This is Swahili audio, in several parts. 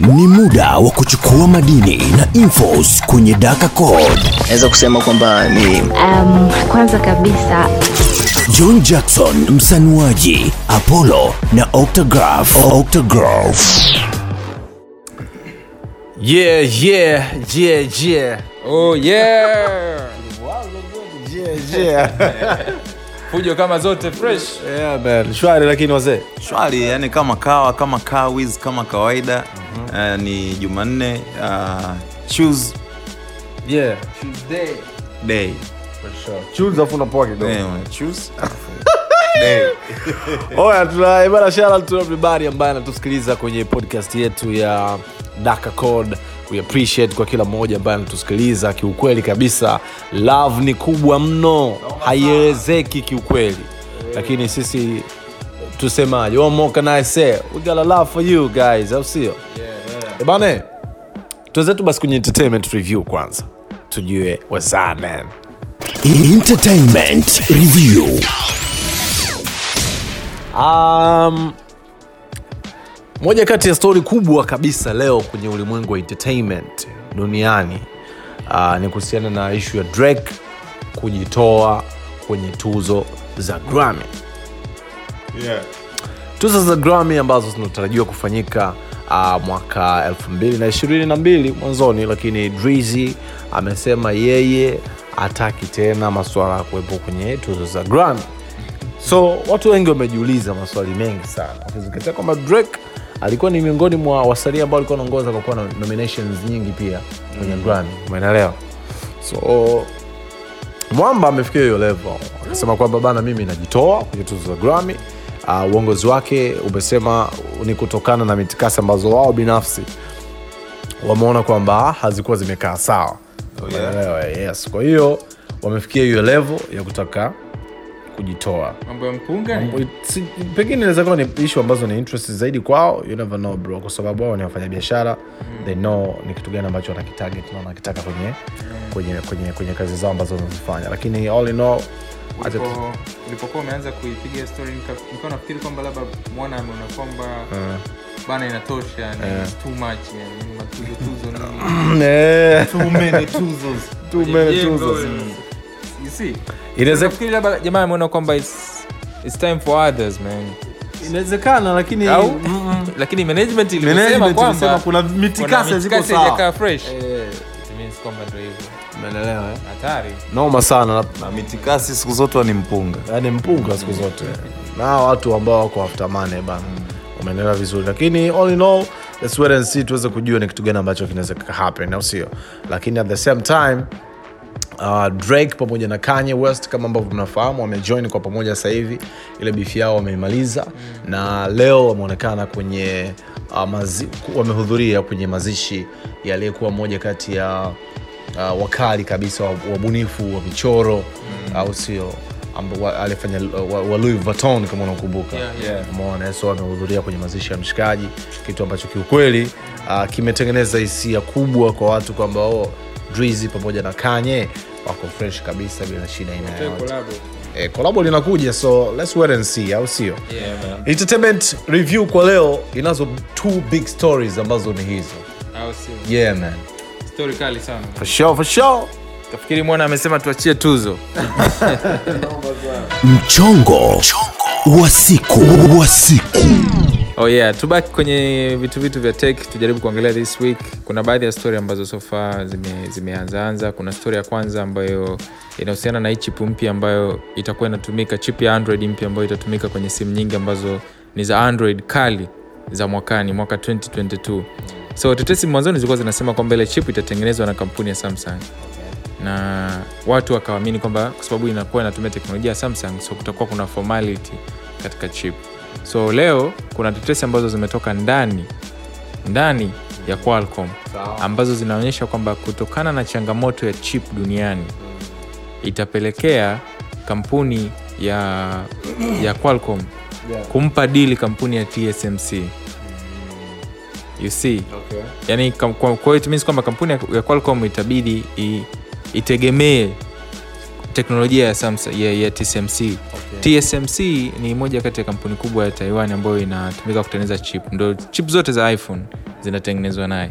Ni muda wa kuchukua madini na infos kwenye Daka Code. naweza kusema kwamba ni Um, kwanza kabisa John Jackson msanuaji, Apollo na Octograph. Octograph. Yeah, yeah, yeah, yeah. Oh yeah. Yeah, Fujo kama zote fresh. yeah, man. Shwari lakini wazee. shwari yani kama kawa kama kawiz kama kawaida uh, ni jumanne uh, choose Yeah. day afu unapoa kidogo. Una choose out to everybody ambaye anatusikiliza kwenye podcast yetu ya Daka Code. We appreciate kwa kila mmoja ambaye anatusikiliza kiukweli kabisa. Love ni kubwa mno, haielezeki kiukweli. Lakini sisi tusemaje? What more can I say? We got a love for you guys, au sio? Eh, Bane, tuwezetu basi kwenye entertainment review kwanza. Tujue what's up man. Entertainment Review. Um, moja kati ya stori kubwa kabisa leo kwenye ulimwengu wa entertainment duniani uh, ni kuhusiana na ishu ya Drake kujitoa kwenye tuzo za Grammy. Tuzo za Grammy ambazo zinatarajiwa kufanyika uh, mwaka 2022 mwanzoni, lakini Drizzy amesema yeye hataki tena masuala ya kuwepo kwenye tuzo za Grammy. So watu wengi wamejiuliza maswali mengi sana. Ukizingatia kwamba drake alikuwa ni miongoni mwa wasanii ambao alikuwa anaongoza kwa kuwa na nominations nyingi pia kwenye mm. grammy. Umeelewa? So mwamba amefikia hiyo level. Akasema kwamba bana mimi najitoa kwenye tuzo za grammy. Uh, uongozi wake umesema ni kutokana na mitikasi ambazo wao binafsi wameona kwamba hazikuwa zimekaa sawa. Umeelewa? yes. Kwa hiyo wamefikia hiyo level ya kutaka kujitoa. Mambo ya mpunga. Si- pengine inaweza kuwa ni ishu ambazo ni interest zaidi kwao you never know bro kwa sababu wao ni wafanyabiashara they know ni kitu gani ambacho wanakitarget na wanakitaka kwenye, kwenye, kwenye, kwenye kazi zao ambazo wanazifanya. Lakini all in all ulipokuwa umeanza kuipiga story nikawa nafikiri kwamba labda mwana ameona kwamba bana inatosha much yani matuzo tuzo you see? Jamaa ameona kwamba it's, it's time for others man. Inawezekana lakini au? Lakini management ilisema kwamba kuna mitikasi haziko sawa. haijakaa fresh. Eh, it means kwamba ndio hivyo. Umeelewa eh? hatari. Noma sana. Na mitikasi siku zote ni mpunga. Yani mpunga siku zote. Na watu ambao wako after money bana. Umeelewa vizuri. Lakini all in all let's wait and see tuweze kujua ni kitu gani ambacho kinaweza happen au sio? Lakini at the same time Uh, drake pamoja na kanye west kama ambavyo mnafahamu wamejoin kwa pamoja sasa hivi ile bifi yao wameimaliza mm. na leo wameonekana kwenye uh, mazi, wamehudhuria kwenye mazishi yaliyekuwa moja kati ya uh, wakali kabisa wabunifu wa michoro mm. au sio alifanya wa, wa Louis Vuitton kama unakumbuka Yeah, yeah. umeona so amehudhuria kwenye mazishi ya mshikaji kitu ambacho kiukweli uh, kimetengeneza hisia kubwa kwa watu kwamba oh, Drizzy pamoja na Kanye. Wako fresh kabisa bila shida aina yoyote. eh, kolabo linakuja so let's wait and see au sio? Entertainment review kwa leo inazo two big stories ambazo ni hizo. Au yeah man. Story kali sana. For sure for sure. Kafikiri mwana amesema tuachie tuzo. Mchongo wa siku wa siku. Oh yeah. Tubaki kwenye vitu vitu vya tech tujaribu kuangalia this week. Kuna baadhi ya story ambazo sofa zimeanzaanza zime, kuna story ya kwanza ambayo inahusiana na hii chip mpya ambayo itakuwa inatumika chip ya android mpya ambayo itatumika kwenye simu nyingi ambazo ni za android kali za mwakani mwaka 2022 so tetesi mwanzoni zilikuwa zinasema kwamba ile chip itatengenezwa na kampuni ya samsung. Na watu wakaamini kwamba kwa sababu inakuwa inatumia teknolojia ya samsung so kutakuwa kuna formality katika chip so leo kuna tetesi ambazo zimetoka ndani ndani ya qualcom ambazo zinaonyesha kwamba kutokana na changamoto ya chip duniani itapelekea kampuni ya ya qualcom kumpa dili kampuni ya tsmc you see? Okay. yani kwa hiyo it means kwamba kampuni ya- ya qualcom itabidi i, itegemee teknolojia ya, Samsung, ya, ya tsmc okay. tsmc ni moja kati ya kampuni kubwa ya taiwan ambayo inatumika kutengeneza chip. Ndo chip zote za iphone zinatengenezwa naye.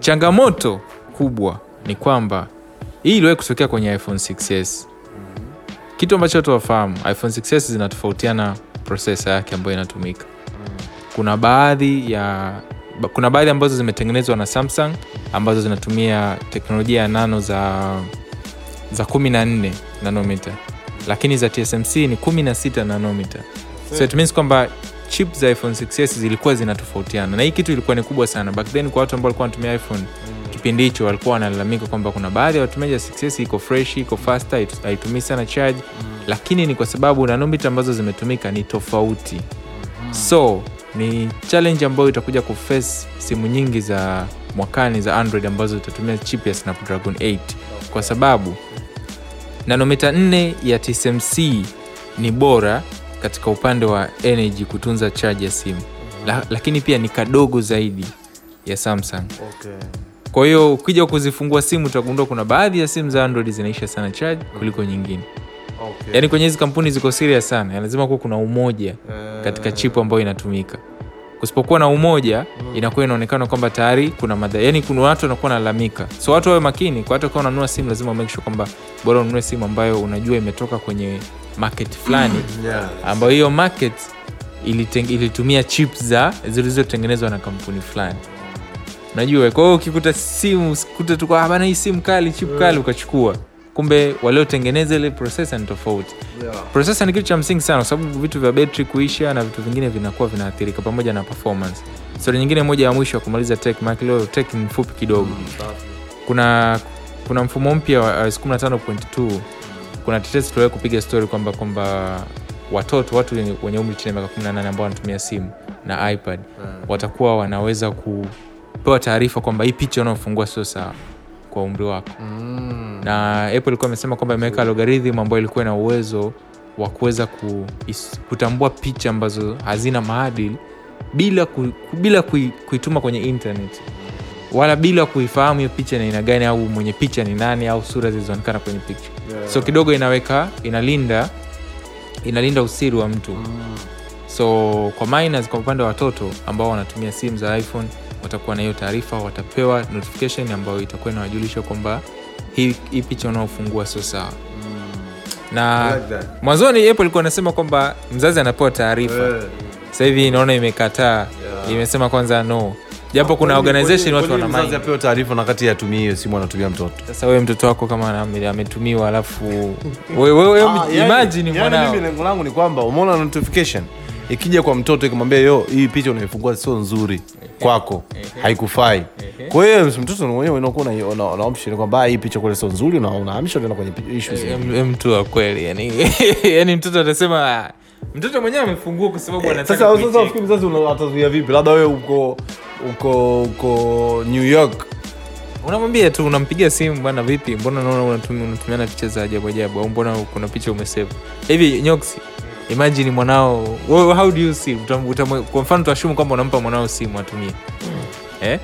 Changamoto kubwa ni kwamba hii iliwahi kutokea kwenye iphone 6s kitu ambacho watu wafahamu iphone 6s zinatofautiana prosesa yake ambayo inatumika. Kuna baadhi ya kuna baadhi ambazo zimetengenezwa na samsung ambazo zinatumia teknolojia ya nano za za 14 nanomita lakini za tsmc ni 16 nanomita so it means kwamba chip za iphone 6s zilikuwa zinatofautiana na hii kitu ilikuwa ni kubwa sana. Back then kwa watu ambao walikuwa wanatumia iphone kipindi hicho walikuwa wanalalamika kwamba kuna baadhi ya watumiaji wa 6s iko fresh iko faster haitumii sana charge. Lakini ni kwa sababu nanomita ambazo zimetumika ni tofauti. So ni challenge ambayo itakuja kuface simu nyingi za mwakani za android ambazo zitatumia chip ya snapdragon 8 kwa sababu nanomita 4 ya tsmc ni bora katika upande wa energy kutunza charge ya simu La, lakini pia ni kadogo zaidi ya samsung. Kwa hiyo ukija kuzifungua simu utagundua kuna baadhi ya simu za android zinaisha sana charge kuliko nyingine. Yaani kwenye hizi kampuni ziko serious sana lazima kuwa kuna umoja katika chipu ambayo inatumika kusipokuwa na umoja inakuwa inaonekana kwamba tayari kuna madha yani kuna watu wanakuwa nalalamika so watu wawe makini kwa hata wakiwa unanunua simu lazima make sure kwamba bora ununue simu ambayo unajua imetoka kwenye market fulani. Ambayo hiyo market iliteng, ilitumia chip za zilizotengenezwa na kampuni fulani. Unajua kwa hiyo ukikuta simu usikute tu "Ah, bana hii simu kali chip kali ukachukua kumbe waliotengeneza ile processor ni tofauti. Processor ni kitu cha msingi sana kwa sababu vitu vya betri kuisha na vitu vingine vinakuwa vinaathirika pamoja na performance. Stori nyingine moja ya mwisho ya kumaliza tech maana leo tech ni mfupi kidogo. Kuna kuna mfumo mpya wa iOS 15.2 kuna tetesi tuliwahi kupiga story kwamba kwamba watoto watu wenye- umri chini ya miaka 18 ambao wanatumia simu na ipad watakuwa wanaweza kupewa taarifa kwamba hii picha unaofungua sio sawa kwa umri wako na apple ilikuwa imesema kwamba imeweka logarithm ambayo ilikuwa ina uwezo wa kuweza ku, kutambua picha ambazo hazina maadili bila, ku, bila kui, kuituma kwenye internet. Wala bila kuifahamu hiyo picha ni aina gani au mwenye picha ni nani au sura zilizoonekana kwenye picha so kidogo inaweka inalinda inalinda usiri wa mtu. So kwa minors, kwa upande wa watoto ambao wanatumia simu za iphone watakuwa na hiyo taarifa watapewa notification ambayo itakuwa inawajulisha kwamba hii, hii picha unaofungua sio sawa. Na I like mwanzoni apple ilikuwa anasema kwamba mzazi anapewa taarifa. Sasa hivi inaona imekataa. Imesema kwanza no. Japo kuna organization watu wana mzazi mind. apewe taarifa na kati atumie hiyo simu anatumia mtoto? Sasa wewe mtoto wako kama ametumiwa alafu mwanao. lengo langu ni kwamba umeona notification ikija kwa mtoto ikimwambia yo hii picha unaifungua sio nzuri kwako. Haikufai. Kwa hiyo mtoto mwenyewe unakuwa una- una una option kwamba ah, hii picha kule sio nzuri na unahamishwa tena kwenye issues mtu wa kweli yani yani mtoto atasema "Ah, mtoto mwenyewe amefungua kwa sababu anataka sasa sasa ufikiri mzazi una- atazuia vipi? Labda wewe uko uko uko new york. Unamwambia tu unampigia simu bwana vipi? Mbona naona unatumiana picha za ajabu ajabu? Au mbona kuna picha umesave? Hivi nyoksi imagine mwanao wewe how do you see? Utam- utam- kwa mfano tuashumu kwamba unampa mwanao simu atumie. Eh?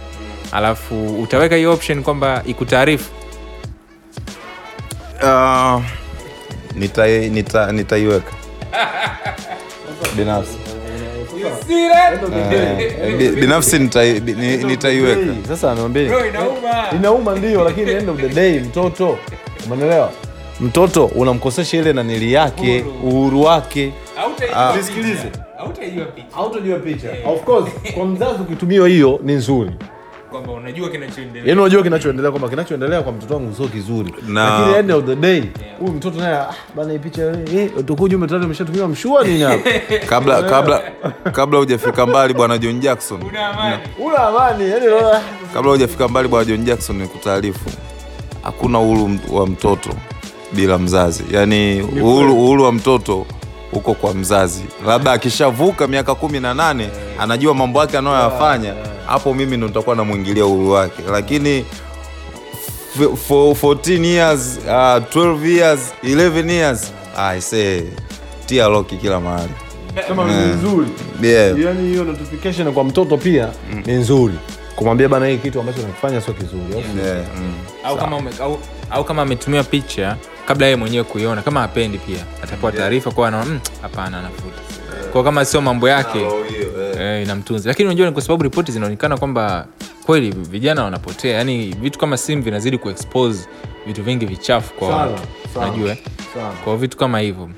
alafu utaweka hiyo option kwamba ikutaarifu. Uh, nita- nitaiweka. Binafsi. Eh, bi- binafsi nitai- bi- ni- nitaiweka. Sasa niambie. Inauma ndio lakini end of the day mtoto. Umeelewa mtoto unamkosesha ile nanili yake uhuru wake. Nisikilize. picha. Of course kwa mzazi ukitumia hiyo ni nzuri. Kwamba unajua kinachoendelea. Yaani unajua kinachoendelea kwamba kinachoendelea kwa mtoto wangu sio kizuri. Lakini end of the day huyu mtoto naye ah, bana ipicha picha eh utakuja umetatu umeshatumia mshua nini hapo? Kabla kabla kabla hujafika mbali bwana john jackson. Una amani. Yani unaona. Kabla hujafika mbali bwana john jackson ni kutaarifu hakuna uhuru wa mtoto bila mzazi. Yaani uhuru, wa mtoto huko kwa mzazi. Labda akishavuka miaka kumi na nane anajua mambo yake anayoyafanya hapo mimi ndo nitakuwa namwingilia uhuru wake. Lakini for 14 years uh, 12 years 11 years I say tia loki kila mahali. Kama ni nzuri. Yeah. yani hiyo notification kwa mtoto pia ni nzuri kumwambia bana hii kitu ambacho nakifanya sio kizuri au? Yeah. Mm. au kama, ume, au, au kama ametumia picha kabla yeye mwenyewe kuiona kama apendi pia atapewa taarifa kwa anaona "Mm, anafuta. Kwa kama sio mambo yake eh, inamtunza. Lakini unajua ni kwa sababu ripoti zinaonekana kwamba kweli vijana wanapotea yani vitu kama simu vinazidi kuexpose vitu vingi vichafu kwa watu najua unajua? kwa vitu kama hivyo.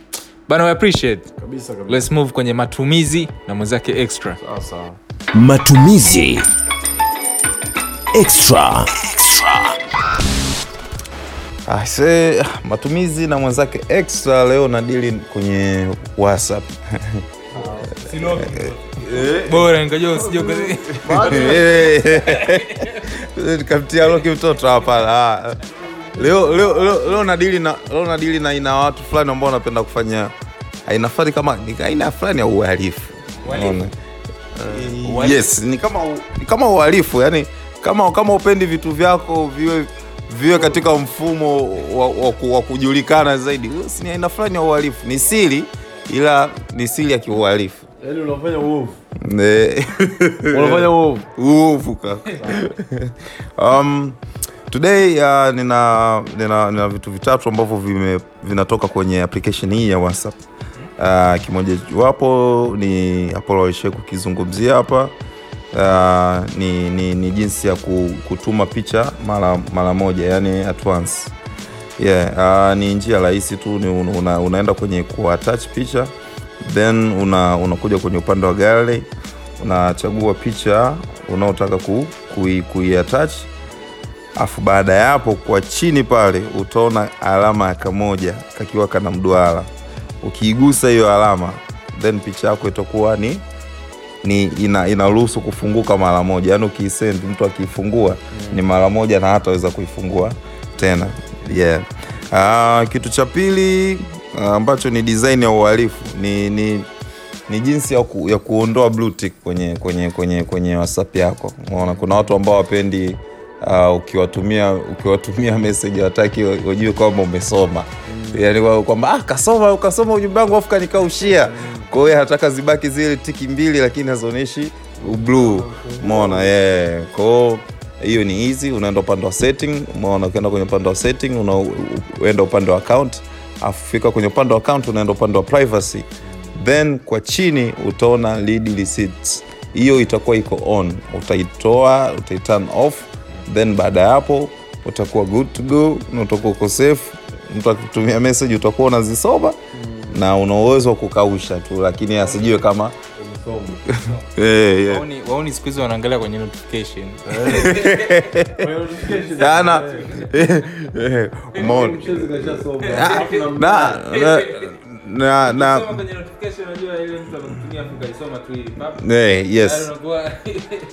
Bana we appreciate. Kabisa kabisa. Let's move kwenye matumizi na mwenzake extra. Sawa sawa. Matumizi extra. Aise, matumizi na mwenzake extra leo nadili kwenye whatsapp bora nikajua usije kamtia loki mtoto hapa ah. leo, leo, leo, leo nadili na leo nadili na ina watu fulani ambao wanapenda kufanya aina fulani kama ni aina fulani ya uhalifu? Eh, yes ni kama ni kama uhalifu yani kama kama upendi vitu vyako viwe viwe katika mfumo wa, wa, wa kujulikana zaidi. Si ni aina fulani ya uhalifu. Ni siri ila ni siri ya kiuhalifu. Yaani unafanya uovu. Unafanya uovu. Uovu kaka. Um, today uh, nina, nina, nina vitu vitatu ambavyo vime, vinatoka kwenye application hii ya whatsapp. Uh, kimoja wapo ni apolo alishai kukizungumzia hapa uh, ni, ni, ni jinsi ya kutuma picha mara mara moja yani at yeah, uh, ni njia rahisi tu ni una, unaenda kwenye kuattach picha then una, unakuja kwenye upande wa gallery unachagua picha unaotaka ku, kui, kuiattach afu baada ya hapo kwa chini pale utaona alama ya kamoja kakiwa kana mduara. Ukiigusa hiyo alama then picha yako itakuwa ni ni ina, inaruhusu kufunguka mara moja yaani ukiisend mtu akiifungua mm. ni mara moja na hataweza kuifungua tena yeah. uh, kitu cha pili ambacho ambacho ni design ya uhalifu ni, ni ni jinsi ya, ku, ya kuondoa blue tick kwenye kwenye kwenye kwenye whatsapp yako unaona kuna watu ambao wapendi uh, ukiwatumia ukiwatumia message wataki wajue kwamba umesoma mm. yani kwamba ah, kasoma ukasoma ujumbe wangu afu kanikaushia kwa hiyo anataka zibaki zile tiki mbili lakini hazionyeshi blue. Umeona? Yeah. kwao hiyo ni easy. Unaenda upande wa setting umeona? Ukienda kwenye upande wa setting unaenda upande wa account. Afika kwenye upande wa account unaenda upande wa privacy. Then kwa chini utaona lead receipts. Hiyo itakuwa iko on. Utaitoa utaiturn off. Then baada ya hapo utakuwa good to go. Na utakuwa uko safe. Mtu akitumia message utakuwa unazisoma na una uwezo wa kukausha tu lakini asijue kama Eh, yeah. waoni waoni siku hizi wanaangalia kwenye notification. Sana. Umeona? na na na na Ukisoma kwenye notification unajua ile mtu amekutumia afu kaisoma tu ili pap. Eh, yes. Unakuwa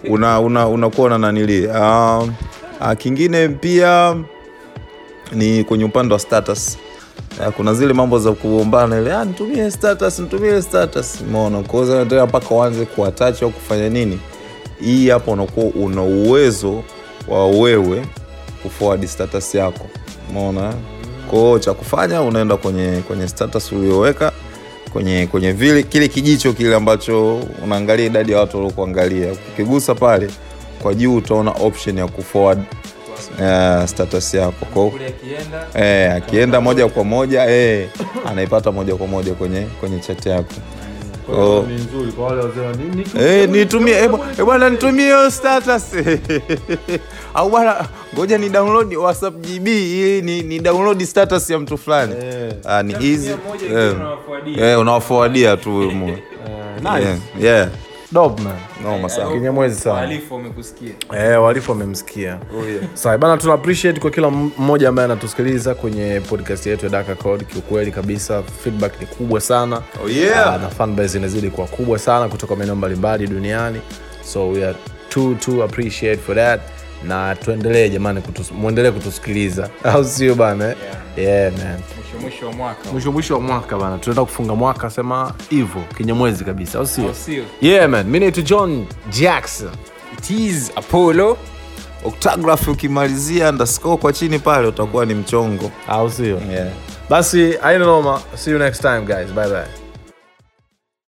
una una unakuwa na nanili um, uh, kingine pia ni kwenye upande wa status kuna zile mambo za kuombana ile ah, nitumie status nitumie status. Umeona kwa tena mpaka uanze kuattach au kufanya nini? Hii hapa unakuwa una uwezo wa wewe kuforward status yako. Umeona? Kwao cha kufanya unaenda kwenye kwenye status ulioweka kwenye kwenye vile kile kijicho kile ambacho unaangalia idadi ya watu waliokuangalia. Ukigusa pale kwa juu utaona option ya kuforward uh, status yako. Kwa akienda. Eh, akienda moja kwa moja eh, anaipata moja kwa moja kwenye kwenye chat yako. Nini Eh, nitumie bwana nitumie hiyo status. Au bwana ngoja ni download whatsapp gb ili ni, ni download status ya mtu fulani. Eh. Ah, ni hizi eh, unawafuadia. tu yeah. nice. Yeah, yeah. Wahalifu wamekusikia. Eh, walifu wamemsikia. Sawa bana tuna appreciate kwa kila mmoja ambaye anatusikiliza kwenye podcast yetu ya Daka Code. Kiukweli kabisa feedback ni kubwa sana. Oh, yeah. uh, na fanbase inazidi kuwa kubwa sana kutoka maeneo mbalimbali duniani. So we are too, too appreciate for that na tuendelee jamani kutus, muendelee kutusikiliza. Au sio bana eh? yeah, man. Mwisho mwisho wa mwaka. Mwisho mwisho wa mwaka bana. Tunaenda kufunga mwaka sema hivyo kinyamwezi kabisa au sio? Yeah man. Naitwa john jackson. It is Apollo. Octagraph ukimalizia underscore kwa chini pale utakuwa ni mchongo. Au sio? Yeah. basi aina noma. See you next time guys. Bye bye